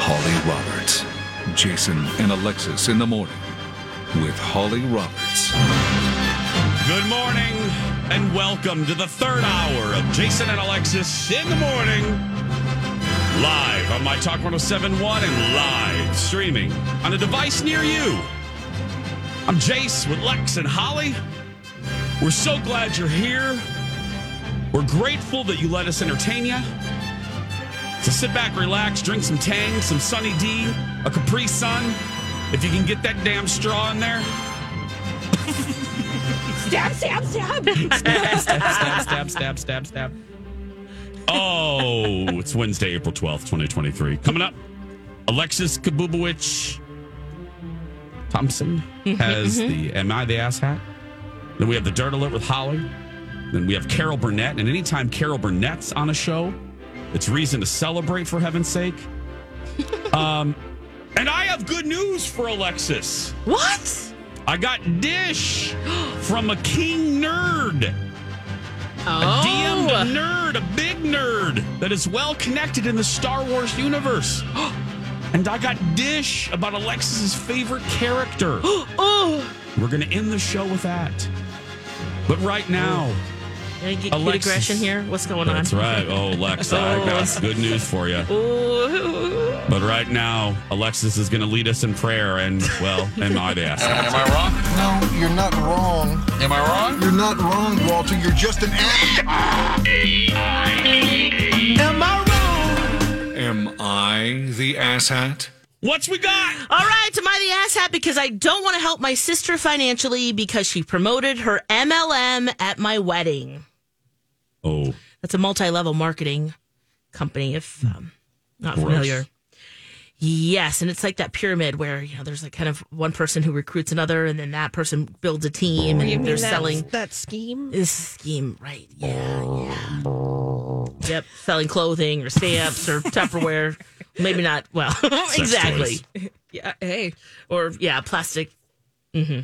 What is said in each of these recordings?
Holly Roberts. Jason and Alexis in the morning with Holly Roberts. Good morning and welcome to the third hour of Jason and Alexis in the morning. Live on My Talk 1071 and live streaming on a device near you. I'm Jace with Lex and Holly. We're so glad you're here. We're grateful that you let us entertain you. So sit back, relax, drink some Tang, some Sunny D, a Capri Sun. If you can get that damn straw in there. Stab, stab, stab. stab, stab, stab, stab, stab, stab. Oh, it's Wednesday, April 12th, 2023. Coming up, Alexis Kabubowicz Thompson mm-hmm, has mm-hmm. the Am I the Ass Hat? Then we have the Dirt Alert with Holly. Then we have Carol Burnett. And anytime Carol Burnett's on a show, it's reason to celebrate for heaven's sake. Um, and I have good news for Alexis. What? I got Dish from a king nerd. Oh. A DM'd nerd, a big nerd that is well connected in the Star Wars universe. and I got Dish about Alexis's favorite character. oh. We're going to end the show with that. But right now, get Alexis. Kitty aggression here? What's going on? that's right. Oh, Lex, I oh. got good news for you. Ooh. But right now, Alexis is going to lead us in prayer. And, well, am I the ass? Am I wrong? No, you're not wrong. Am I wrong? You're not wrong, Walter. You're just an ass. Am I wrong? Am I the asshat? What's we got? All right, am I the ass hat because I don't want to help my sister financially because she promoted her MLM at my wedding. Oh, That's a multi-level marketing company. If um, not Gross. familiar, yes, and it's like that pyramid where you know there's like kind of one person who recruits another, and then that person builds a team, and they're selling that scheme. this scheme, right? Yeah, yeah. Yep, selling clothing or stamps or Tupperware. Maybe not. Well, exactly. Yeah. Hey. Or yeah, plastic. mm-hmm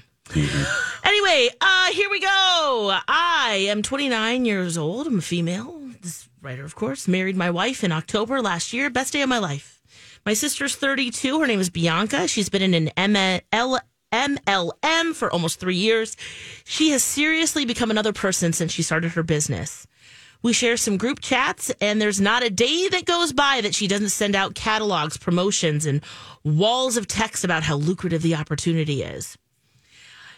Anyway, uh, here we go. I am 29 years old. I'm a female. This writer, of course, married my wife in October last year. Best day of my life. My sister's 32. Her name is Bianca. She's been in an ML, MLM for almost three years. She has seriously become another person since she started her business. We share some group chats, and there's not a day that goes by that she doesn't send out catalogs, promotions, and walls of text about how lucrative the opportunity is.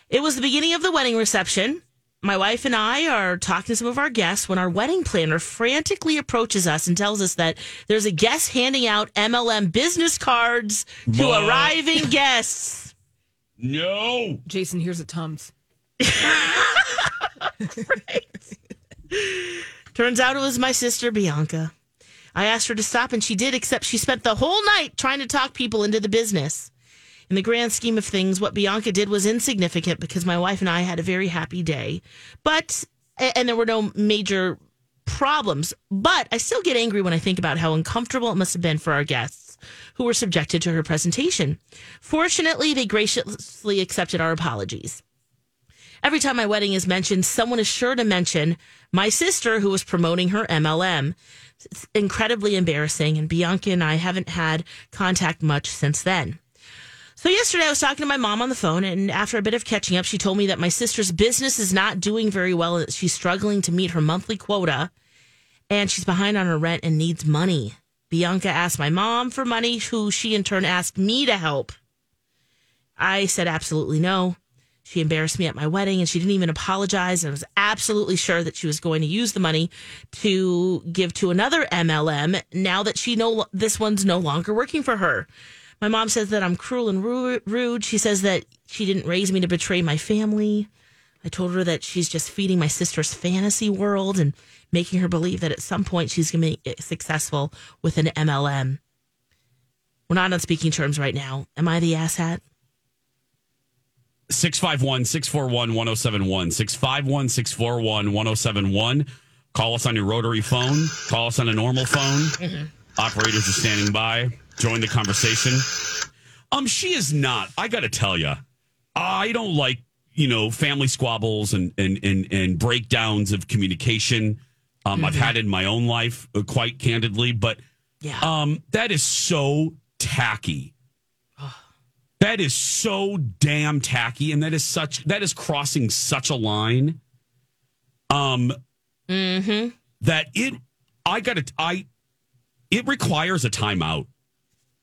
It was the beginning of the wedding reception. My wife and I are talking to some of our guests when our wedding planner frantically approaches us and tells us that there's a guest handing out MLM business cards to What? arriving guests. no. Jason, here's a Tums. Turns out it was my sister Bianca. I asked her to stop and she did, except she spent the whole night trying to talk people into the business. In the grand scheme of things, what Bianca did was insignificant because my wife and I had a very happy day. But, and there were no major problems. But I still get angry when I think about how uncomfortable it must have been for our guests. who were subjected to her presentation. Fortunately, they graciously accepted our apologies. Every time my wedding is mentioned, someone is sure to mention my sister who was promoting her MLM. It's incredibly embarrassing, and Bianca and I haven't had contact much since then. So yesterday I was talking to my mom on the phone, and after a bit of catching up, she told me that my sister's business is not doing very well. that She's struggling to meet her monthly quota, and she's behind on her rent and needs money. Bianca asked my mom for money, who she in turn asked me to help. I said absolutely no. She embarrassed me at my wedding and she didn't even apologize. I was absolutely sure that she was going to use the money to give to another MLM now that she no this one's no longer working for her. My mom says that I'm cruel and rude. She says that she didn't raise me to betray my family. I told her that she's just feeding my sister's fantasy world and making her believe that at some point she's going to be successful with an MLM. We're not on speaking terms right now. Am I the asshat? 651 641 1071. 651 641 1071. Call us on your rotary phone. Call us on a normal phone. Operators are standing by. Join the conversation. Um, she is not. I got to tell you, I don't like you know family squabbles and and and, and breakdowns of communication. Um, I've had in my own life, uh, quite candidly, but Yeah. um, that is so tacky. That is so damn tacky, and that is such that is crossing such a line. Um, that it, I got to, I, it requires a timeout.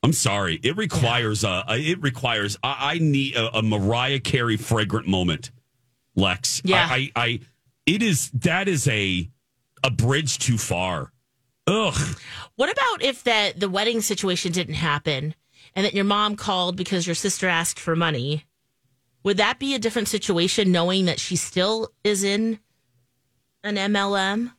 I'm sorry, it requires a, a it requires. I, I need a, a Mariah Carey fragrant moment, Lex. Yeah. I, I, I, it is that is a a bridge too far. Ugh. What about if that the wedding situation didn't happen and that your mom called because your sister asked for money? Would that be a different situation knowing that she still is in an MLM?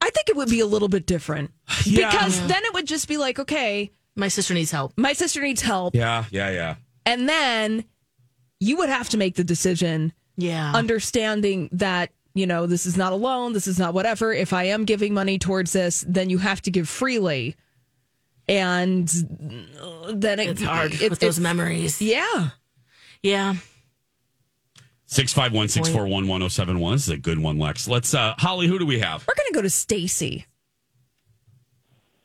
I think it would be a little bit different Yeah. because then it would just be like, okay, My sister needs help. my sister needs help, Yeah, yeah, yeah. and then you would have to make the decision, Yeah. understanding that you know this is not a loan, this is not whatever. If I am giving money towards this, then you have to give freely, and then it, it's hard it- with those it's- memories. Yeah, Yeah. 651 641 1071. This is a good one, Lex. Let's, uh, Holly, who do we have? we're gonna go to Stacy.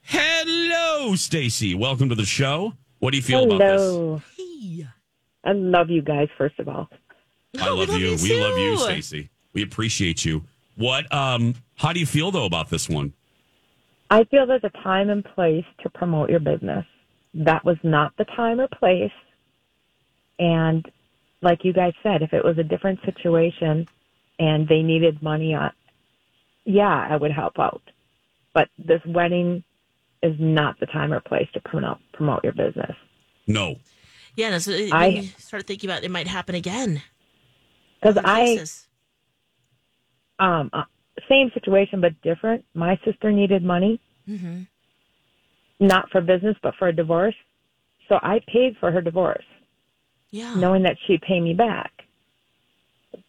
Hello, Stacy. Welcome to the show. What do you feel about this? Hello. I love you guys, first of all. I Oh, we love, love you. you We love you. Stacy. We appreciate you. What, um, how do you feel though about this one? I feel there's a time and place to promote your business. That was not the time or place. And like you guys said, if it was a different situation and they needed money on, yeah, I would help out. But this wedding is not the time or place to promote promote your business. No. Yeah. No, so I- then you start thinking about it might happen again. Because I um uh, same situation but different. My sister needed money, Mhm. not for business but for a divorce. So I paid for her divorce, Yeah. knowing that she'd pay me back.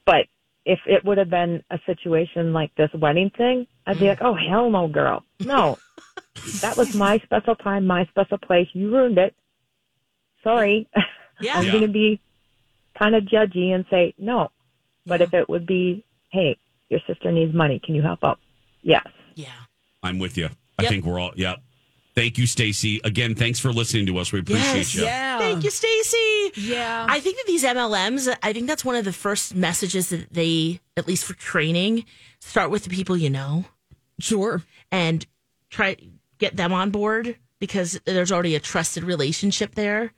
But if it would have been a situation like this wedding thing, I'd be like, "Oh hell no, girl, no." that was my special time, my special place. You ruined it. Sorry. Yeah. I'm Yeah. going to be kind of judgy and say no. But if it would be, hey, your sister needs money, can you help out? Yes. Yeah. I'm with you. I Yep. think we're all, yep. Thank you, Stacy. Again, thanks for listening to us. We appreciate Yes. you. Yeah, Thank you, Stacy. Yeah, I think that these MLMs, I think that's one of the first messages that they, at least for training, start with the people you know sure. and try get them on board because there's already a trusted relationship there.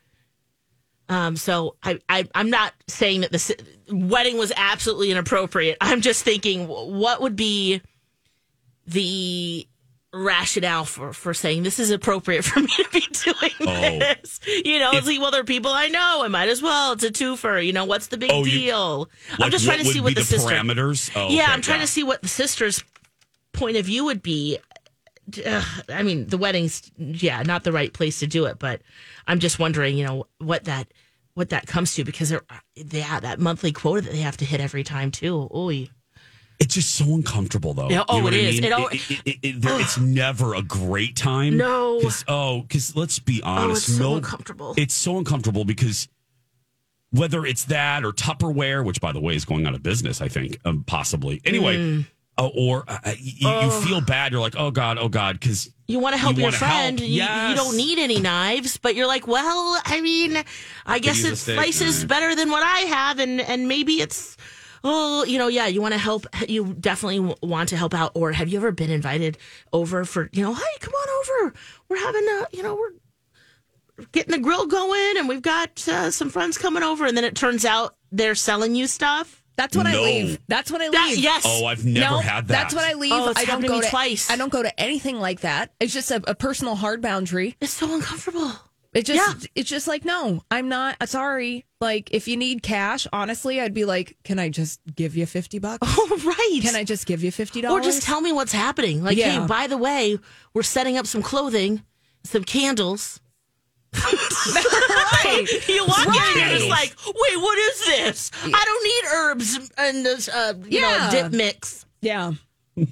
Um, so I, I I'm not saying that the wedding was absolutely inappropriate. I'm just thinking what would be the rationale for for saying this is appropriate for me to be doing Oh. this. You know, it's like, well, there are people I know. I might as well. It's a twofer. You know, what's the big Oh, you- deal? I'm just trying to see what the, the sister parameters? Oh, yeah, okay, I'm trying yeah. to see what the sister's point of view would be. Ugh, I mean, the wedding's yeah, not the right place to do it, but I'm just wondering, you know, what that what that comes to because they're yeah, that monthly quota that they have to hit every time too. Oy. It's just so uncomfortable, though. Yeah, oh, You know it what I mean? It al- It- it- it- it- there- it's never a great time. No. Cause, oh, because let's be honest. it's so no, uncomfortable. It's so uncomfortable because whether it's that or Tupperware, which by the way is going out of business, I think, um, possibly. Anyway, Mm. Uh, or uh, you, you feel bad. You're like, oh God, oh God, because You want to help You your friend. help. You, Yes. you don't need any knives, but you're like, well, I mean, I guess it slices yeah. better than what I have, and and maybe it's. Oh, you know, yeah, you want to help. You definitely want to help out. Or have you ever been invited over for, you know, hey, come on over. We're having a, you know, we're getting the grill going, and we've got uh, some friends coming over, and then it turns out they're selling you stuff. That's when I leave. That's when I That- leave. yes. oh, I've never no, had that. that's when I leave. Oh, it's I don't happened to go me to twice. I don't go to anything like that. It's just a, a personal hard boundary. It's so uncomfortable. It just Yeah. it's just like no, I'm not uh, sorry. Like if you need cash, honestly, I'd be like, can I just give you 50 bucks? Oh, right. Can I just give you $50? Or just tell me what's happening. Like, Yeah. hey, by the way, we're setting up some clothing, some candles. Right. You walk in and you're just Candles. like, wait, what is this? I don't need herbs and this, uh, you Yeah. know, dip mix. Yeah.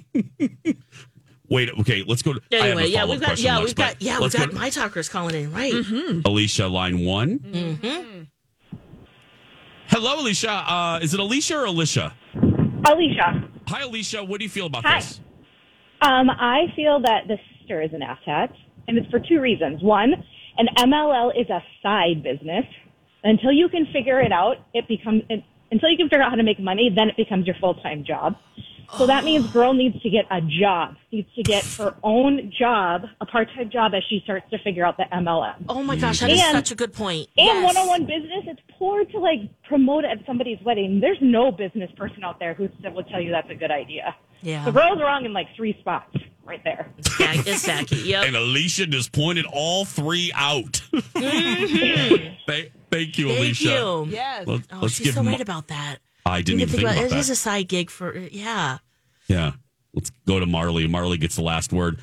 Wait, okay, let's go. To, I have a Anyway, yeah, we've got, yeah, Lex, we've got, yeah, we've let's go got to- my talkers calling in, right? Alicia, line one. Mm-hmm. Hello, Alicia. Uh, is it Alicia or Alicia? Alicia. Hi, Alicia. What do you feel about Hi. this? Um, I feel that the sister is an asshat, and it's for two reasons. One, an MLL is a side business. Until you can figure it out, it becomes it, until you can figure out how to make money, then it becomes your full time job. So that oh. means girl needs to get a job, needs to get her own job, a part time job as she starts to figure out the MLM. Oh my gosh, that is And- such a good point. And Yes. one on one business, it's poor to like promote it at somebody's wedding. There's no business person out there who will tell you that's a good idea. Yeah. The girl's wrong in like three spots right there. Yeah, it's tacky. Yep. And Alicia just pointed all three out. thank, thank you, Thank Alicia. you. Yes. Let, Oh, us she's give so Ma- right about that. I didn't even think about it that. is a side gig for, yeah. yeah. Let's go to Marley. Marley gets the last word.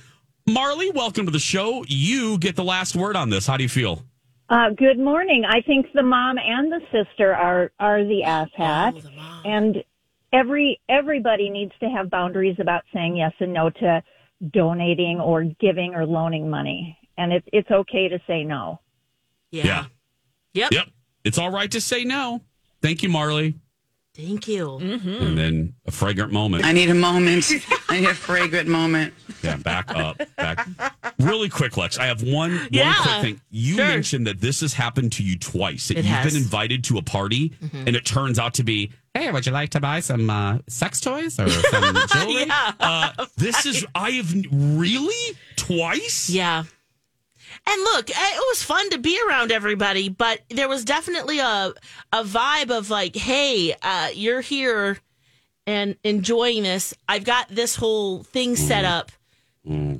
Marley, welcome to the show. You get the last word on this. How do you feel? Uh, good morning. I think the mom and the sister are are the asshat, Oh, the and every everybody needs to have boundaries about saying yes and no to donating or giving or loaning money, and it's it's okay to say no. Yeah. Yeah. Yep. Yep. It's all right to say no. Thank you, Marley. Thank you. Mm-hmm. And then a fragrant moment. I need a moment. I need a fragrant moment. Yeah, back up. Back. Really quick, Lex. I have one, one quick thing. You sure. mentioned that this has happened to you twice. That It you've has. Mm-hmm. been invited to a party and it turns out to be, hey, would you like to buy some uh, sex toys or some jewelry? Yeah. Uh, this is, I have really twice? Yeah. And look, eh, it was fun to be around everybody, but there was definitely a a vibe of like, hey, uh, you're here and enjoying this. I've got this whole thing set up.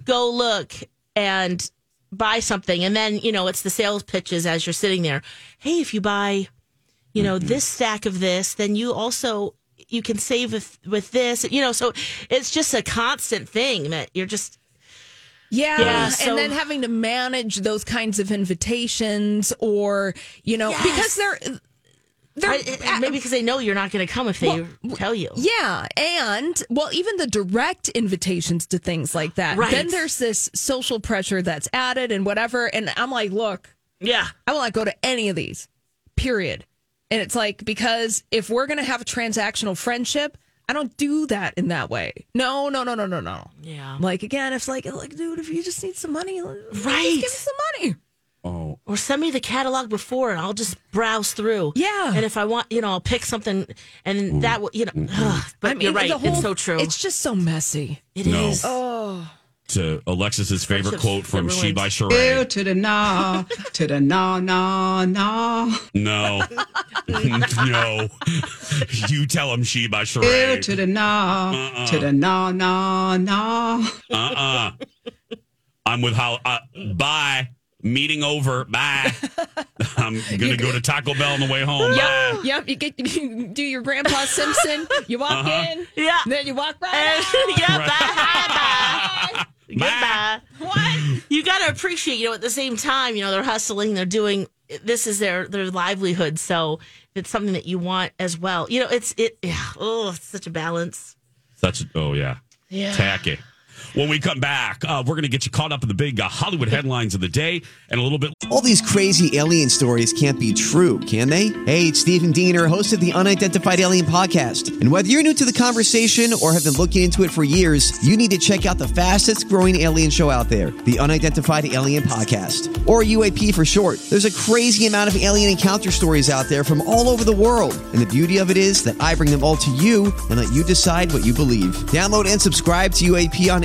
Go look and buy something, and then you know it's the sales pitches as you're sitting there. Hey, if you buy, you know, this stack of this, then you also you can save with with this. You know, so it's just a constant thing that you're just Yeah, Yeah, so- and then having to manage those kinds of invitations, or you know, Yes. because they're they're I- maybe because they know you're not going to come if they tell you. Yeah, and well, even the direct invitations to things like that. Right. Then there's this social pressure that's added and whatever, and I'm like, look, Yeah. I will not go to any of these. Period. And it's like because if we're gonna have a transactional friendship, I don't do that in that way. No, no, no, no, no, no. Yeah. Like again, it's like, like, dude, if you just need some money, right? Right. give me some money. Oh, Or send me the catalog before and I'll just browse through. Yeah. And if I want, you know, I'll pick something and that mm. will, you know, ugh, but I mean, you're right. whole- it's so true. It's just so messy. It No. is. Oh, to Alexis's favorite quote from She by Sheree. to the na, to the na, na, na. No. no. You tell him She by Ew to the na, Uh-uh. to the na, na, na. Uh-uh. I'm with how. Uh, bye. Meeting over. Bye. I'm gonna go to Taco Bell on the way home. Bye. yep. You get you do your Grandpa Simpson. You walk Uh-huh. in, Yeah. then you walk right And, out. yeah, bye, bye. Goodbye. What? You got to appreciate, you know, at the same time, you know, they're hustling, they're doing this is their their livelihood. So it's something that you want as well. You know, it's it. Yeah, oh, it's such a balance. That's oh yeah, Yeah. tacky. When we come back, uh, we're going to get you caught up in the big uh, Hollywood headlines of the day and a little bit All these crazy alien stories can't be true, can they? Hey, it's Stephen Diener, host of the Unidentified Alien Podcast. And whether you're new to the conversation or have been looking into it for years, you need to check out the fastest growing alien show out there, the Unidentified Alien Podcast, or UAP for short. There's a crazy amount of alien encounter stories out there from all over the world. And the beauty of it is that I bring them all to you and let you decide what you believe. Download and subscribe to UAP on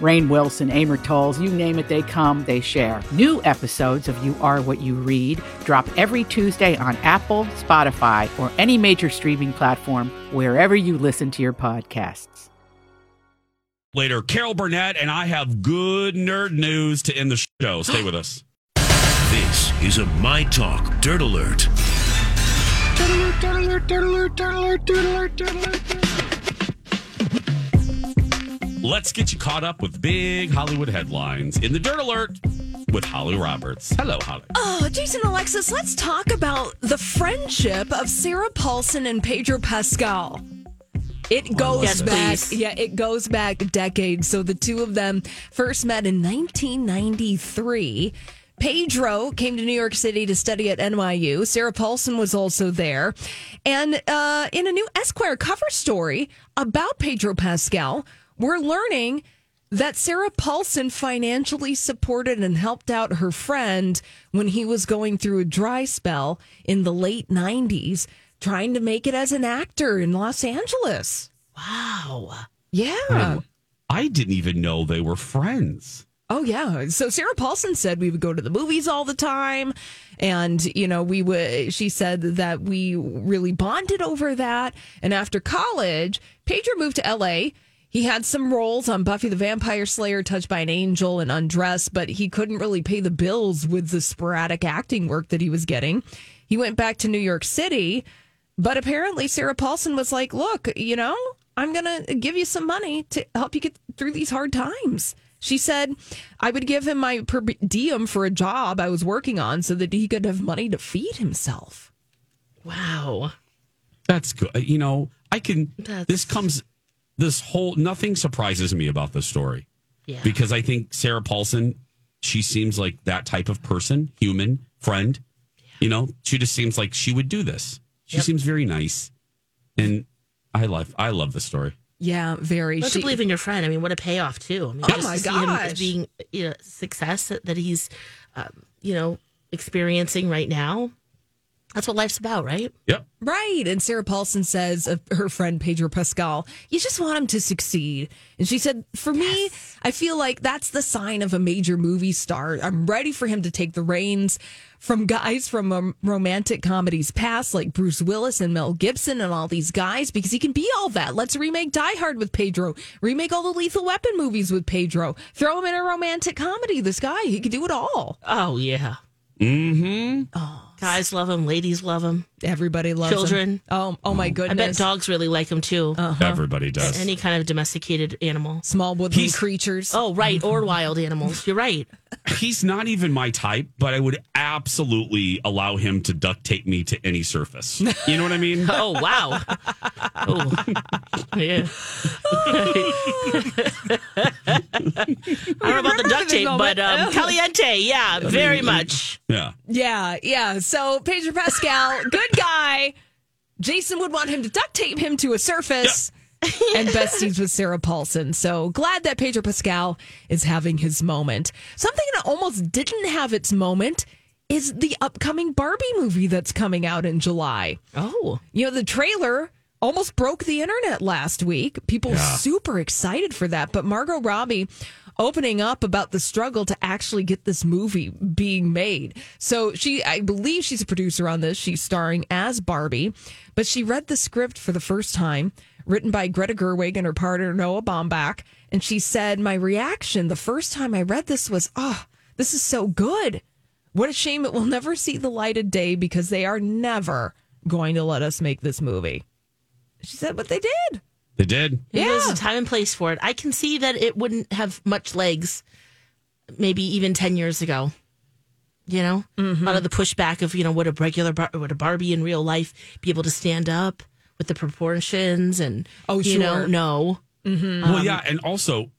Rainn Wilson, Amor Towles, you name it, they come, they share. New episodes of You Are What You Read drop every Tuesday on Apple, Spotify, or any major streaming platform wherever you listen to your podcasts. later. Carol Burnett and I have good nerd news to end the show. Stay with us. This is a My Talk Dirt Alert. Let's get you caught up with big Hollywood headlines in the Dirt Alert with Holly Roberts. Hello, Holly. Oh, Jason Alexis, let's talk about the friendship of Sarah Paulson and Pedro Pascal. It goes Yes, back, please. yeah, it goes back decades. So the two of them first met in 1993. Pedro came to New York City to study at NYU. Sarah Paulson was also there. And uh, in a new Esquire cover story about Pedro Pascal, we're learning that Sarah Paulson financially supported and helped out her friend when he was going through a dry spell in the late 90s, trying to make it as an actor in Los Angeles. Wow. Yeah. I didn't even know they were friends. Oh yeah. So Sarah Paulson said we would go to the movies all the time and you know we would she said that we really bonded over that and after college Pedro moved to LA. He had some roles on Buffy the Vampire Slayer, Touched by an Angel and Undressed, but he couldn't really pay the bills with the sporadic acting work that he was getting. He went back to New York City, but apparently Sarah Paulson was like, "Look, you know, I'm going to give you some money to help you get through these hard times." She said, I would give him my per diem for a job I was working on so that he could have money to feed himself. Wow. That's good. You know, I can. That's- This comes. This whole nothing surprises me about this story Yeah. because I think Sarah Paulson, she seems like that type of person, human friend. You know, she just seems like she would do this. She Yep. seems very nice, and I love. I love the story. Yeah, very. Let's She- believe in your friend. I mean, what a payoff too. I mean, Oh just my to see him as gosh. being you know success that, that he's, um, you know, experiencing right now. That's what life's about, right? Yep. Right. And Sarah Paulson says of her friend Pedro Pascal, you just want him to succeed. And she said, for me, I feel like that's the sign of a major movie star. I'm ready for him to take the reins from guys from um, romantic comedies past, like Bruce Willis and Mel Gibson and all these guys, because he can be all that. Let's remake Die Hard with Pedro, remake all the Lethal Weapon movies with Pedro, throw him in a romantic comedy. This guy, he can do it all. Oh yeah. Mm-hmm. Oh, guys love him. Ladies love him. Everybody loves Children. him. Oh, oh my goodness! I bet dogs really like him too. Everybody does. Any kind of domesticated animal. Small woodland He's- creatures. Oh, right. Or wild animals. You're right. He's not even my type, but I would absolutely allow him to duct tape me to any surface. You know what I mean? Oh, wow. oh, yeah. I don't know about the duct tape, but um, caliente. Yeah, very much. Yeah. Yeah, yeah. So Pedro Pascal, good guy. Jason would want him to duct tape him to a surface. and besties with Sarah Paulson. So glad that Pedro Pascal is having his moment. Something that almost didn't have its moment is the upcoming Barbie movie that's coming out in July. Oh, You know, the trailer almost broke the internet last week. People Yeah. super excited for that. But Margot Robbie opening up about the struggle to actually get this movie being made. So she, I believe she's a producer on this. She's starring as Barbie, but she read the script for the first time, written by Greta Gerwig and her partner Noah Baumbach. And she said, My reaction the first time I read this was, oh, this is so good. What a shame it will never see the light of day because they are never going to let us make this movie. She said, but they did. They did. Yeah. There's a time and place for it. I can see that it wouldn't have much legs, maybe even ten years ago. You know, Mm-hmm. a lot of the pushback of you know would a regular bar- would a Barbie in real life be able to stand up with the proportions and Oh, you know no. Mm-hmm. well, yeah, and also,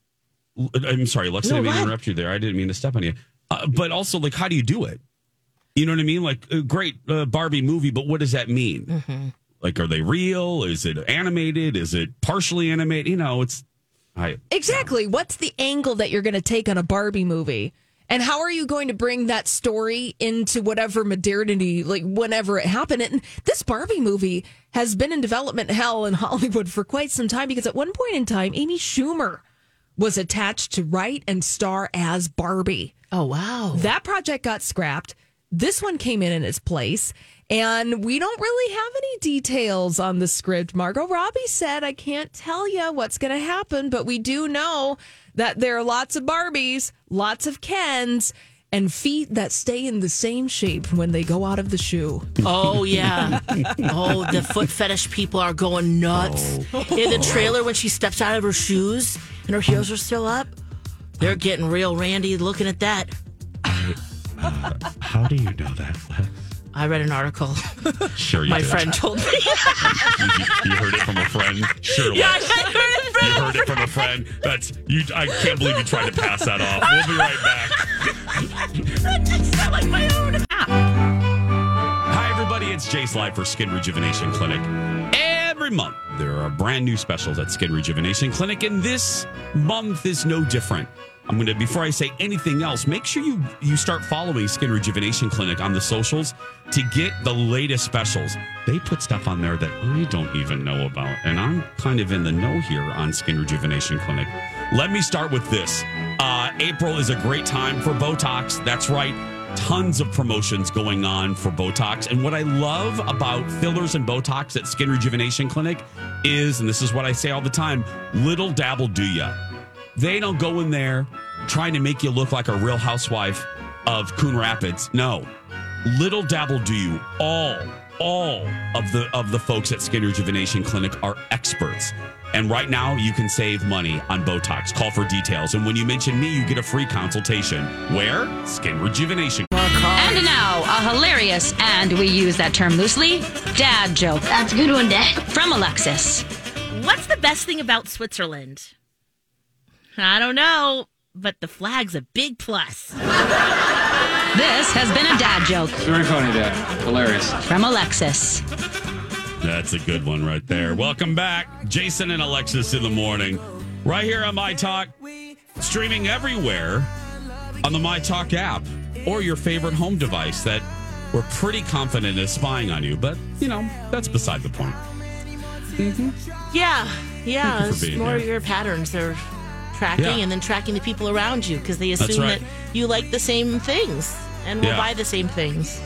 I'm sorry, Lex, No, I didn't mean go to ahead. interrupt you there. I didn't mean to step on you. Uh, but also, like, how do you do it? You know what I mean? Like, uh, great uh, Barbie movie, but what does that mean? Mm-hmm. Like, are they real? Is it animated? Is it partially animated? You know, it's. I Exactly. What's the angle that you're going to take on a Barbie movie? And how are you going to bring that story into whatever modernity, like whenever it happened? And this Barbie movie has been in development hell in Hollywood for quite some time because at one point in time, Amy Schumer was attached to write and star as Barbie. Oh, wow. That project got scrapped. This one came in in its place. And we don't really have any details on the script. Margot Robbie said, I can't tell you what's going to happen, but we do know that there are lots of Barbies, lots of Kens, and feet that stay in the same shape when they go out of the shoe. Oh yeah. oh, the foot fetish people are going nuts. Oh. In the trailer when she steps out of her shoes and her heels are still up, they're getting real randy looking at that. How do you know that? I read an article. Sure, you My did. friend told me. you, you heard it from a friend. Sure, Yeah, Lex. I heard it from You heard it from a friend. That's you. I can't believe you tried to pass that off. We'll be right back. that did sound like my own. Hi, everybody. It's Jace Live for Skin Rejuvenation Clinic. Every month, there are brand new specials at Skin Rejuvenation Clinic, and this month is no different. I'm going to, before I say anything else, make sure you, you start following Skin Rejuvenation Clinic on the socials to get the latest specials. They put stuff on there that I don't even know about, and I'm kind of in the know here on Skin Rejuvenation Clinic. Let me start with this. Uh, April is a great time for Botox. That's right tons of promotions going on for Botox. And what I love about fillers and Botox at Skin Rejuvenation Clinic is, and this is what I say all the time, little dabble do ya. They don't go in there trying to make you look like a real housewife of Coon Rapids. No. Little dabble do you. All, all of the of the folks at Skin Rejuvenation Clinic are experts. And right now you can save money on Botox. Call for details. And when you mention me, you get a free consultation. Where? Skin Rejuvenation. And now, a hilarious, and we use that term loosely, dad joke. That's a good one, Dad. From Alexis. What's the best thing about Switzerland? I don't know, but the flag's a big plus. This has been a dad joke Very funny, Dad. Hilarious. from Alexis. That's a good one right there. Welcome back. Jason and Alexis in the morning. Right here on My Talk. Streaming everywhere on the My Talk app or your favorite home device that we're pretty confident is spying on you. But, you know, that's beside the point. Mm-hmm. Yeah, yeah. Thank you for It's more here. your patterns they're tracking Yeah. and then tracking the people around you because they assume right. that you like the same things and will Yeah. buy the same things.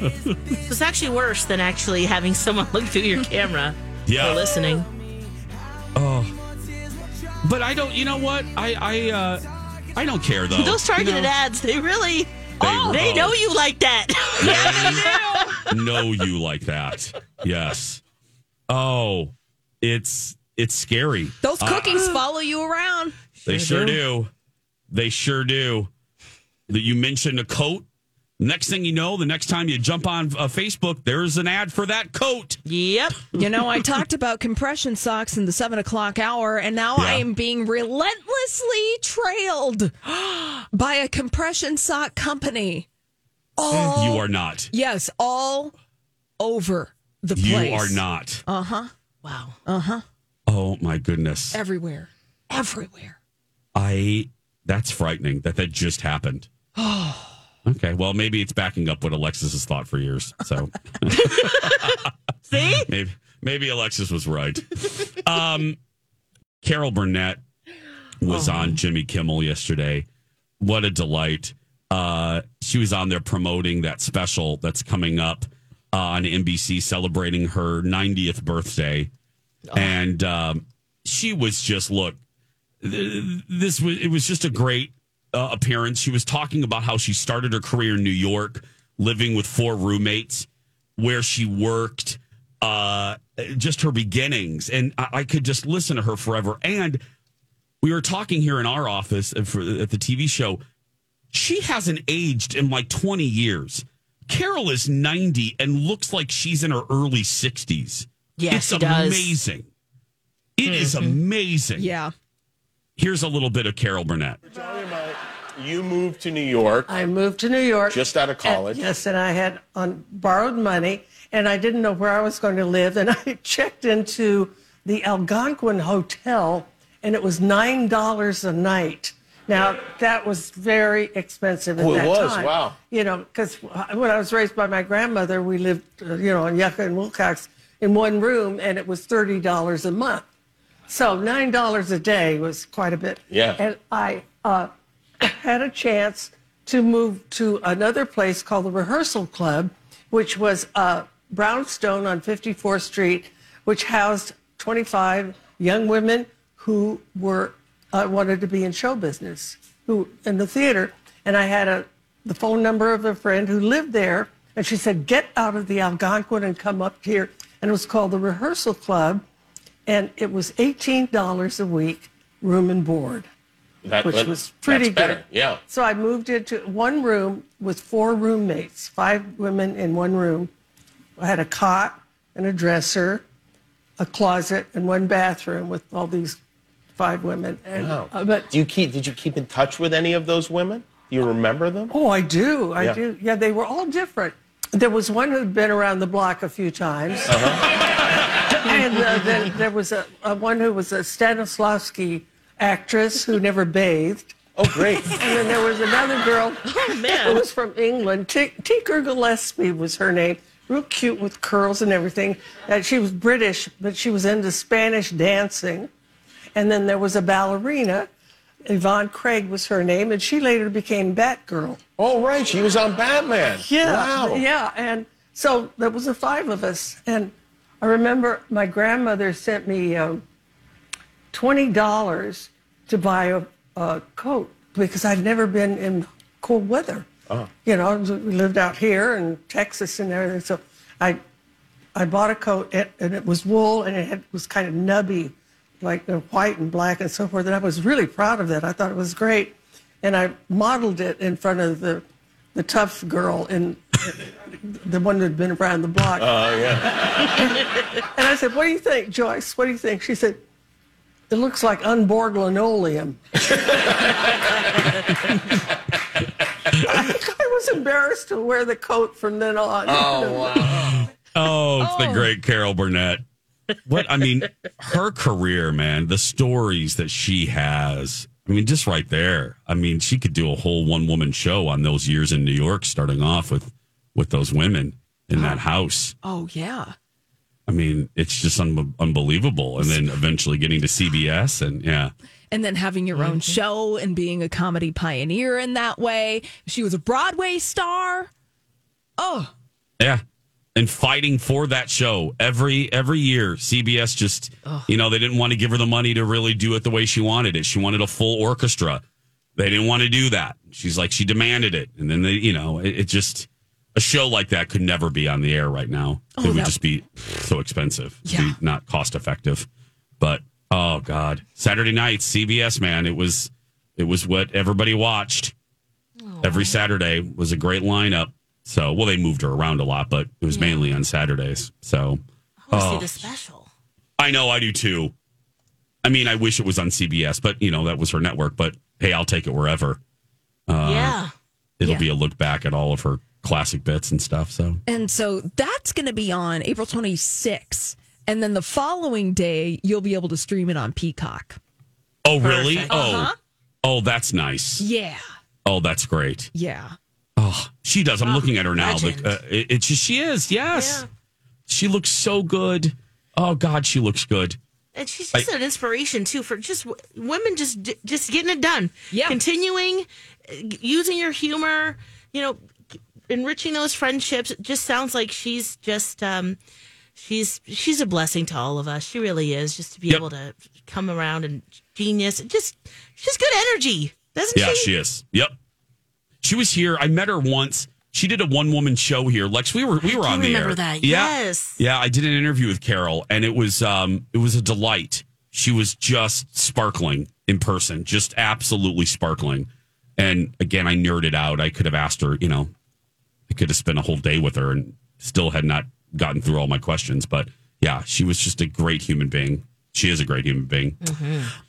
so it's actually worse than actually having someone look through your camera Yeah. listening. Oh. But I don't, you know what? I, I, uh, I don't care though. Those targeted You know, ads, they really, They- oh, they know you like that. know you like that. Yes. Oh, it's, it's scary. Those Uh, cookies follow you around. They sure do. They sure do. That you mentioned a coat. Next thing you know, the next time you jump on uh, Facebook, there's an ad for that coat. Yep. You know, I talked about compression socks in the seven o'clock hour, and now I am being relentlessly trailed by a compression sock company. All You are not. yes, all over the place. You are not. Uh huh. Wow. Uh huh. Oh my goodness. Everywhere. Everywhere. I. That's frightening that that just happened. Okay, well, maybe it's backing up what Alexis has thought for years. So See? maybe maybe Alexis was right. Um, Carol Burnett was on Jimmy Kimmel yesterday. What a delight! Uh, she was on there promoting that special that's coming up uh, on NBC, celebrating her 90th birthday, and um, she was just look. This was it was just a great uh, appearance, she was talking about how she started her career in New York, living with four roommates, where she worked, uh, just her beginnings. And I, I could just listen to her forever. And we were talking here in our office at the TV show. She hasn't aged in like 20 years. Carol is 90 and looks like she's in her early 60s. Yeah, it's she does. amazing. It is amazing. Yeah. Here's a little bit of Carol Burnett. You moved to New York I moved to New York. just out of college. And- yes, and I had on borrowed money, and I didn't know where I was going to live, and I checked into the Algonquin Hotel, and it was nine dollars a night. Now that was very expensive at Oh, it that was? time. Wow. You know, because when I was raised by my grandmother, we lived, uh, you know, in Yucca and Wilcox in one room, and it was thirty dollars a month. So nine dollars a day was quite a bit. Yeah. And I uh, had a chance to move to another place called the Rehearsal Club, which was uh, Brownstone on 54th Street, which housed 25 young women who were uh, wanted to be in show business, who in the theater. And I had a the phone number of a friend who lived there, and she said, "Get out of the Algonquin and come up here." And it was called the Rehearsal Club, and it was $18 a week, room and board That- which that- was pretty that's better, good. yeah. So I moved into one room with four roommates, five women in one room. I had a cot and a dresser, a closet, and one bathroom with all these five women. And, Wow. uh, but do you keep? Did you keep in touch with any of those women? Do you remember them? oh, I do, I Yeah. do. Yeah, they were all different. There was one who'd been around the block a few times. Uh-huh. and uh, then there was a, a one who was a Stanislavski actress who never bathed. Oh, great! and then there was another girl Oh, man. who was from England. T- Tinker Gillespie was her name. Real cute with curls and everything. And she was British, but she was into Spanish dancing. And then there was a ballerina. Yvonne Craig was her name, and she later became Batgirl. Oh, right. She was on Batman. Yeah, Wow. yeah. And so there was the five of us, and I remember my grandmother sent me um, twenty dollars to buy a, a coat because I'd never been in cold weather. Oh. You know, we lived out here in Texas and everything. So I, I bought a coat, and, and it was wool, and it had, was kind of nubby, like the white and black and so forth. And I was really proud of that. I thought it was great, and I modeled it in front of the, the tough girl in the one who'd been around the block. Oh, yeah. And I said, "What do you think, Joyce? What do you think?" She said, "It looks like unborn linoleum." I I was embarrassed to wear the coat from then on. Oh, wow. Oh, it's the oh. great Carol Burnett. What I mean, her career, man, the stories that she has. I mean, just right there. I mean, she could do a whole one woman show on those years in New York, starting off with with those women in that house. Oh yeah. I mean, it's just un- unbelievable. And then eventually getting to CBS, and yeah, And then having your own mm-hmm. show and being a comedy pioneer in that way. She was a Broadway star. Oh, Yeah. And fighting for that show every every year. CBS just you know, they didn't want to give her the money to really do it the way she wanted it. She wanted a full orchestra. They didn't want to do that. She's like she demanded it. And then they, you know, it, it just a show like that could never be on the air right now. Oh, it would that- just be so expensive. Yeah. Be not cost effective. But oh god, Saturday night CBS man, it was it was what everybody watched. Every Saturday was a great lineup. So, well, they moved her around a lot, but it was mainly on Saturdays. So, I want to oh, see the special. I know I do too. I mean, I wish it was on CBS, but you know that was her network. But hey, I'll take it wherever. Uh, yeah. it'll Yeah. be a look back at all of her classic bits and stuff. So, and so that's going to be on April 26th. And then the following day, you'll be able to stream it on Peacock. oh really? Perfect. Oh, Uh-huh. oh, that's nice. Yeah. Oh, that's great. Yeah. Oh, she does. I'm looking at her now. legend. Uh, it, it's just she is. Yes, Yeah. she looks so good. Oh God, she looks good. And she's just I- an inspiration too for just women just just getting it done. Yeah. Continuing uh, using your humor, you know, enriching those friendships. It just sounds like she's just um she's she's a blessing to all of us. She really is just to be Yep. able to come around and genius. Just she's good energy. Doesn't yeah, she? she is. Yep. She was here. I met her once. She did a one woman show here. Lex, we were we were I on the remember air. that. Yeah. Yes. Yeah, I did an interview with Carol and it was um it was a delight. She was just sparkling in person, just absolutely sparkling. And again, I nerded out. I could have asked her, you know, I could have spent a whole day with her and still had not gotten through all my questions. But yeah, she was just a great human being. She is a great human being.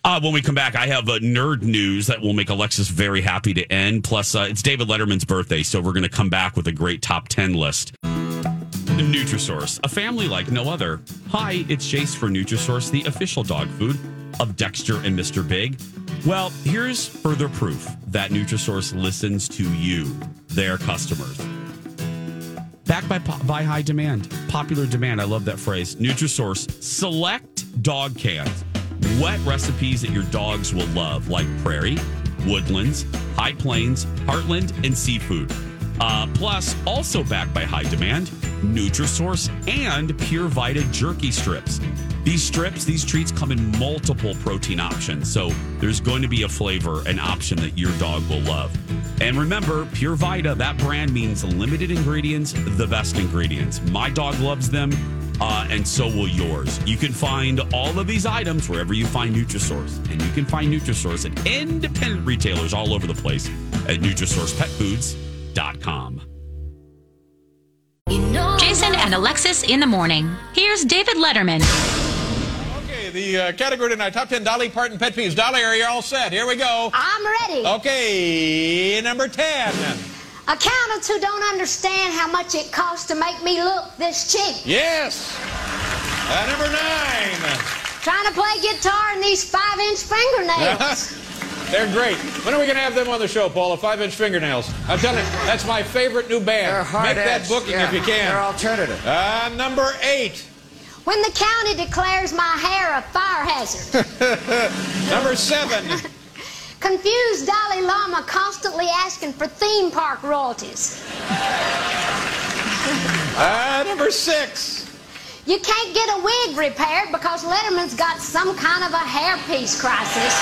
Uh, when we come back, I have a nerd news that will make Alexis very happy to end. Plus, uh, it's David Letterman's birthday, so we're going to come back with a great top 10 list. Nutrisource, a family like no other. Hi, it's Jace for Nutrisource, the official dog food of Dexter and Mr. Big. Well, here's further proof that Nutrisource listens to you, their customers. Backed by, by high demand, popular demand. I love that phrase. Nutrisource select dog cans, wet recipes that your dogs will love, like prairie, woodlands, high plains, heartland, and seafood. Uh, plus, also backed by high demand, Nutrisource and Pure Vita jerky strips. These strips, these treats come in multiple protein options, so there's going to be a flavor, an option that your dog will love. And remember, Pure Vita, that brand means limited ingredients, the best ingredients. My dog loves them, uh, and so will yours. You can find all of these items wherever you find Nutrisource, and you can find Nutrisource at independent retailers all over the place at NutrisourcePetFoods.com. Jason and Alexis in the morning. Here's David Letterman. Okay, the uh, category tonight, top 10 Dolly Parton pet peeves. Dolly, are you all set? Here we go. I'm ready. Okay, number 10. Accountants who don't understand how much it costs to make me look this cheap. Yes. Uh, number 9. Trying to play guitar in these five inch fingernails. They're great. When are we going to have them on the show, Paula? Five inch fingernails. I'm telling you, that's my favorite new band. They're hard Make that booking yeah. if you can. They're alternative. Uh, number 8. When the county declares my hair a fire hazard. number 7. Confused Dalai Lama constantly asking for theme park royalties. Uh, number 6. You can't get a wig repaired because Letterman's got some kind of a hairpiece crisis.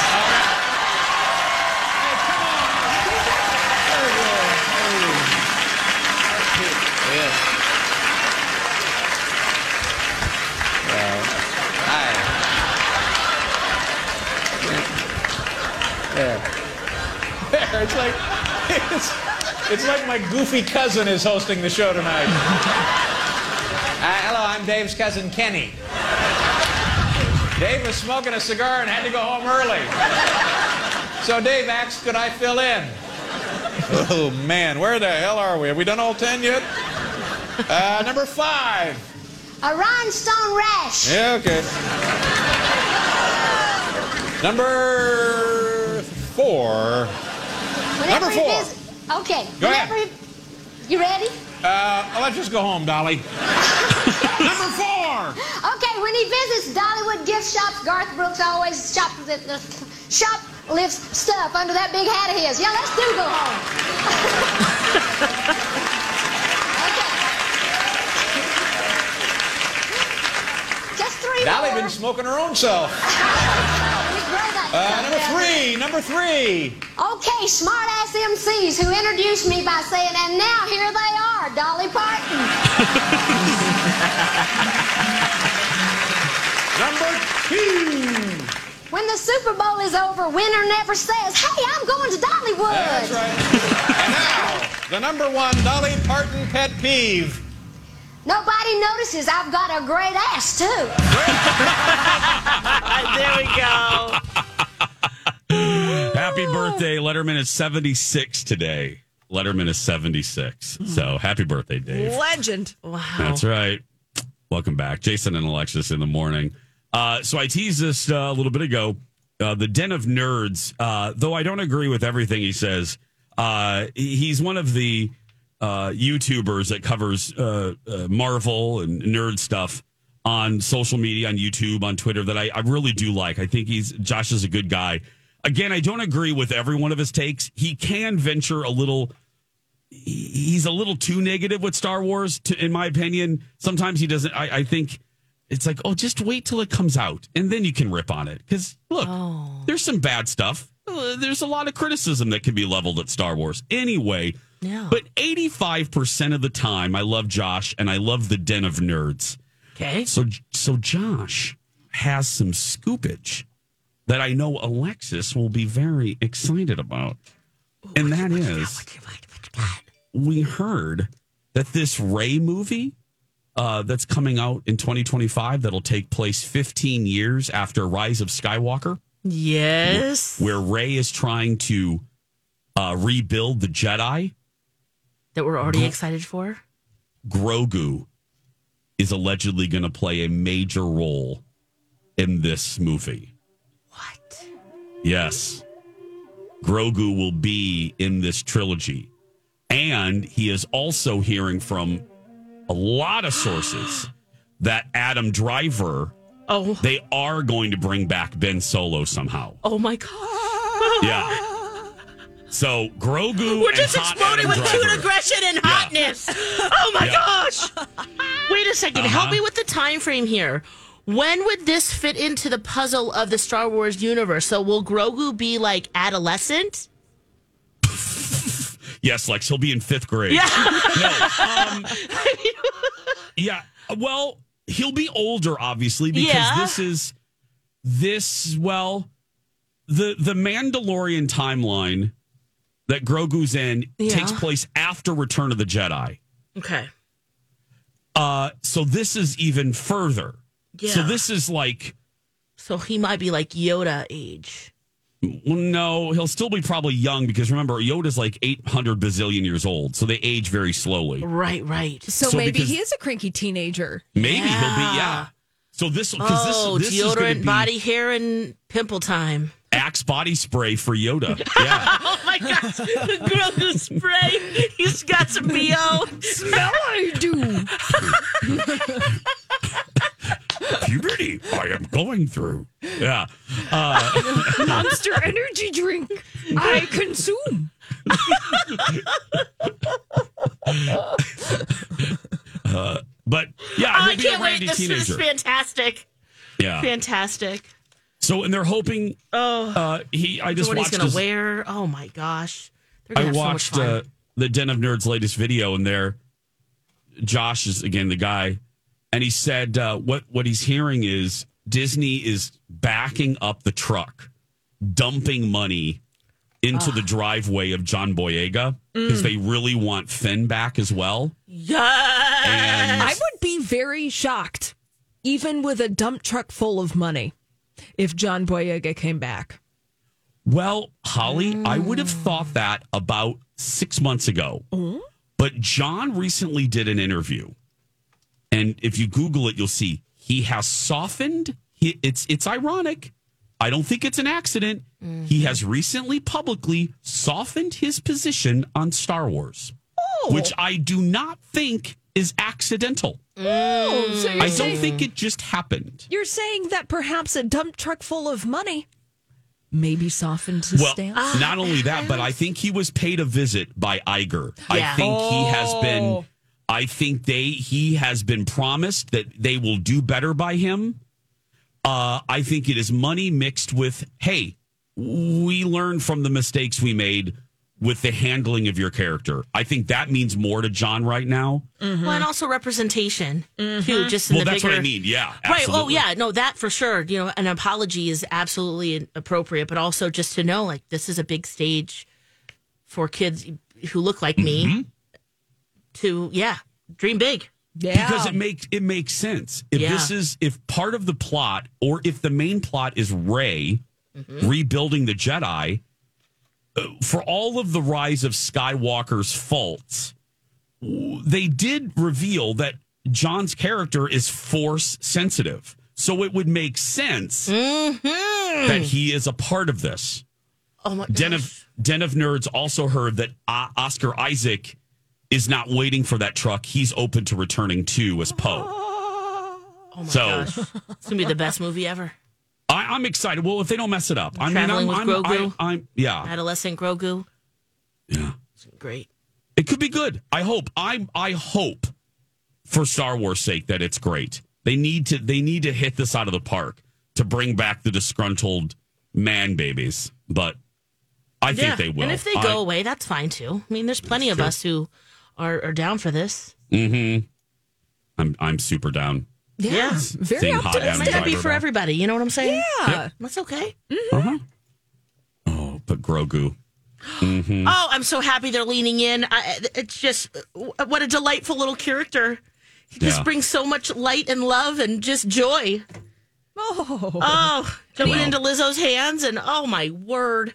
There. It's like it's, it's like my goofy cousin is hosting the show tonight. Uh, hello, I'm Dave's cousin Kenny. Dave was smoking a cigar and had to go home early. So Dave asked, could I fill in? Oh man, where the hell are we? Have we done all ten yet? Uh, number five. A rhinestone rash. Yeah, okay. Number four. Whenever Number he four. visit- okay. Go whenever ahead. He, you ready? Uh, let's just go home, Dolly. Number four. Okay, when he visits Dollywood gift shops, Garth Brooks always shops at the shop, uh, shoplifts stuff under that big hat of his. Yeah, let's do go home. okay. Just three Dolly been smoking her own self. We grow that Uh, number three. Number three. Okay, smart ass MCs who introduced me by saying, and now here they are, Dolly Parton. Number two. When the Super Bowl is over, winner never says, hey, I'm going to Dollywood. That's right. And now, the number one Dolly Parton pet peeve. Nobody notices I've got a great ass, too. there we go. Happy birthday. Letterman is 76 today. Letterman is 76. So happy birthday, Dave. Legend. Wow. That's right. Welcome back. Jason and Alexis in the morning. Uh, so I teased this uh, a little bit ago. Uh, the Den of Nerds, uh, though I don't agree with everything he says, uh, he's one of the uh, YouTubers that covers uh, uh, Marvel and nerd stuff on social media, on YouTube, on Twitter that I, I really do like. I think he's Josh is a good guy. Again, I don't agree with every one of his takes. He can venture a little he's a little too negative with Star Wars, to, in my opinion. Sometimes he doesn't. I, I think it's like, oh, just wait till it comes out, and then you can rip on it. Because look, there's some bad stuff. uh, there's a lot of criticism that can be leveled at Star Wars. Anyway, Yeah. but 85% of the time, I love Josh and I love the Den of Nerds. Okay. So, so Josh has some scoopage that I know Alexis will be very excited about. And that is, we heard that this Rey movie uh, that's coming out in 2025 that'll take place 15 years after Rise of Skywalker, Yes. where Rey is trying to uh, rebuild the Jedi. That we're already excited for. Grogu is allegedly going to play a major role in this movie. Yes. Grogu will be in this trilogy. And he is also hearing from a lot of sources that Adam Driver, oh, they are going to bring back Ben Solo somehow. Oh my god. Yeah. So Grogu We're just exploding with cute aggression and hotness. Oh my Yeah. gosh. Wait a 2nd Help Uh-huh. me with the time frame here. When would this fit into the puzzle of the Star Wars universe? So will Grogu be like adolescent? Yes, Lex, he'll be in fifth grade. Yeah. No, um, yeah. Well, he'll be older, obviously, because Yeah. this is this. Well, the the Mandalorian timeline that Grogu's in Yeah. takes place after Return of the Jedi. Okay. Uh, so this is even further. So this is like. So he might be like Yoda age. No, he'll still be probably young because remember, Yoda's like 800 bazillion years old. So they age very slowly. Right, right. So, So maybe he is a cranky teenager. Maybe he'll be, yeah. So this, because Oh, this, this is going deodorant, to be body hair, and pimple time. Axe body spray for Yoda. Yeah. oh my gosh. The Grogu spray. He's got some BO. Smell I do. Puberty I am going through. Yeah. Uh, Monster energy drink. I consume. uh, but yeah, I can't wait. This teenager. is fantastic. yeah. Fantastic. So and they're hoping. Oh. Uh, he. I just what he's gonna wear. Oh my gosh. They're I gonna have watched so uh, the Den of Nerds latest video, and there, Josh is again the guy, and he said uh, what what he's hearing is Disney is backing up the truck, dumping money into the driveway of John Boyega because Mm. they really want Finn back as well. Yes. And- I would be very shocked, even with a dump truck full of money, if John Boyega came back. Well, Holly, I would have thought that about six months ago. But John recently did an interview. And if you Google it, you'll see he has softened. He, it's it's ironic. I don't think it's an accident. He mm-hmm. has recently publicly softened his position on Star Wars, oh. which I do not think is accidental. Oh, so I don't think it just happened. you're saying that perhaps a dump truck full of money maybe softened his Well, stance? not only that, but I think he was paid a visit by Iger. I Yeah. think he has been. Oh. I think they he has been promised that they will do better by him. Uh, I think it is money mixed with hey, we learned from the mistakes we made with the handling of your character. I think that means more to John right now. Well, and also representation too. Just in Well, the that's bigger. what I mean. Yeah, Right. Oh, yeah. No, that for sure. You know, an apology is absolutely appropriate, but also just to know, like, this is a big stage for kids who look like me Mm-hmm. To, yeah, dream big. Yeah. because it makes it makes sense. If Yeah. this is if part of the plot, or if the main plot is Rey Mm-hmm. rebuilding the Jedi, uh, for all of the rise of Skywalker's faults, they did reveal that John's character is force sensitive. So it would make sense that he is a part of this. Oh my Den of Den of Nerds also heard that uh, Oscar Isaac is not waiting for that truck. He's open to returning too as Poe. Oh my So- gosh. It's going to be the best movie ever. I, I'm excited. Well, if they don't mess it up, I mean, Traveling I'm, with I'm, Grogu. I, I'm, yeah, Adolescent Grogu. yeah, It's great. it could be good. I hope. I I hope for Star Wars' sake that it's great. They need to they need to hit this out of the park to bring back the disgruntled man babies. But I think they will. And if they go away, that's fine too. I mean, there's plenty of true. us who are, are down for this. Mm-hmm. I'm I'm super down. Yeah, very Seeing hot It's Adam meant to be for back. everybody. You know what I'm saying? Yeah. That's okay. Uh-huh. Oh, but Grogu. Mm-hmm. Oh, I'm so happy they're leaning in. I, it's just what a delightful little character. He just Yeah. brings so much light and love and just joy. Oh, Oh, jumping Well. into Lizzo's hands and oh my word,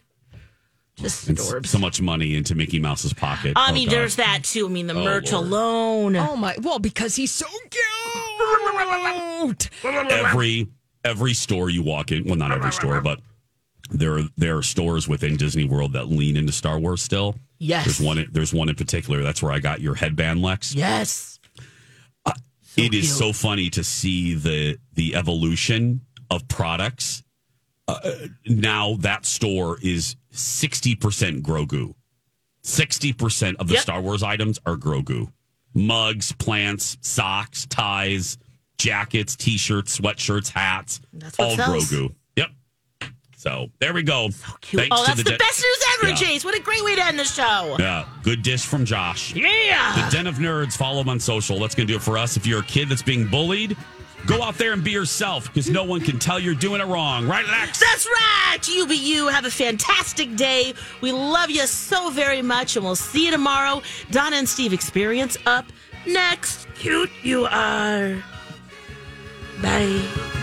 just And adorbs. s- so much money into Mickey Mouse's pocket. I Oh, mean, God. there's that too. I mean, the Oh, merch Lord. alone. Oh my! Well, because he's so cute. every every store you walk in. Well, not every store, but there are, there are stores within Disney World that lean into Star Wars. Still, Yes. There's one. There's one in particular. That's where I got your headband, Lex. Yes. Uh, it is so funny to see the the evolution of products. Uh, now that store is sixty percent Grogu. Sixty percent of the Yep. Star Wars items are Grogu. Mugs, plants, socks, ties, jackets, t-shirts, sweatshirts, hats. That's all sells. Grogu. Yep. So there we go. Cute. oh, that's the, de- best news ever, Yeah. Jace. What a great way to end the show. Yeah, good dish from Josh. Yeah. The Den of Nerds. Follow him on social. That's going to do it for us. If you're a kid that's being bullied, go out there and be yourself because no one can tell you're doing it wrong. Right, Lex? That's right. You be you. Have a fantastic day. We love you so very much, and we'll see you tomorrow. Donna and Steve Experience up next. Cute you are. Bye.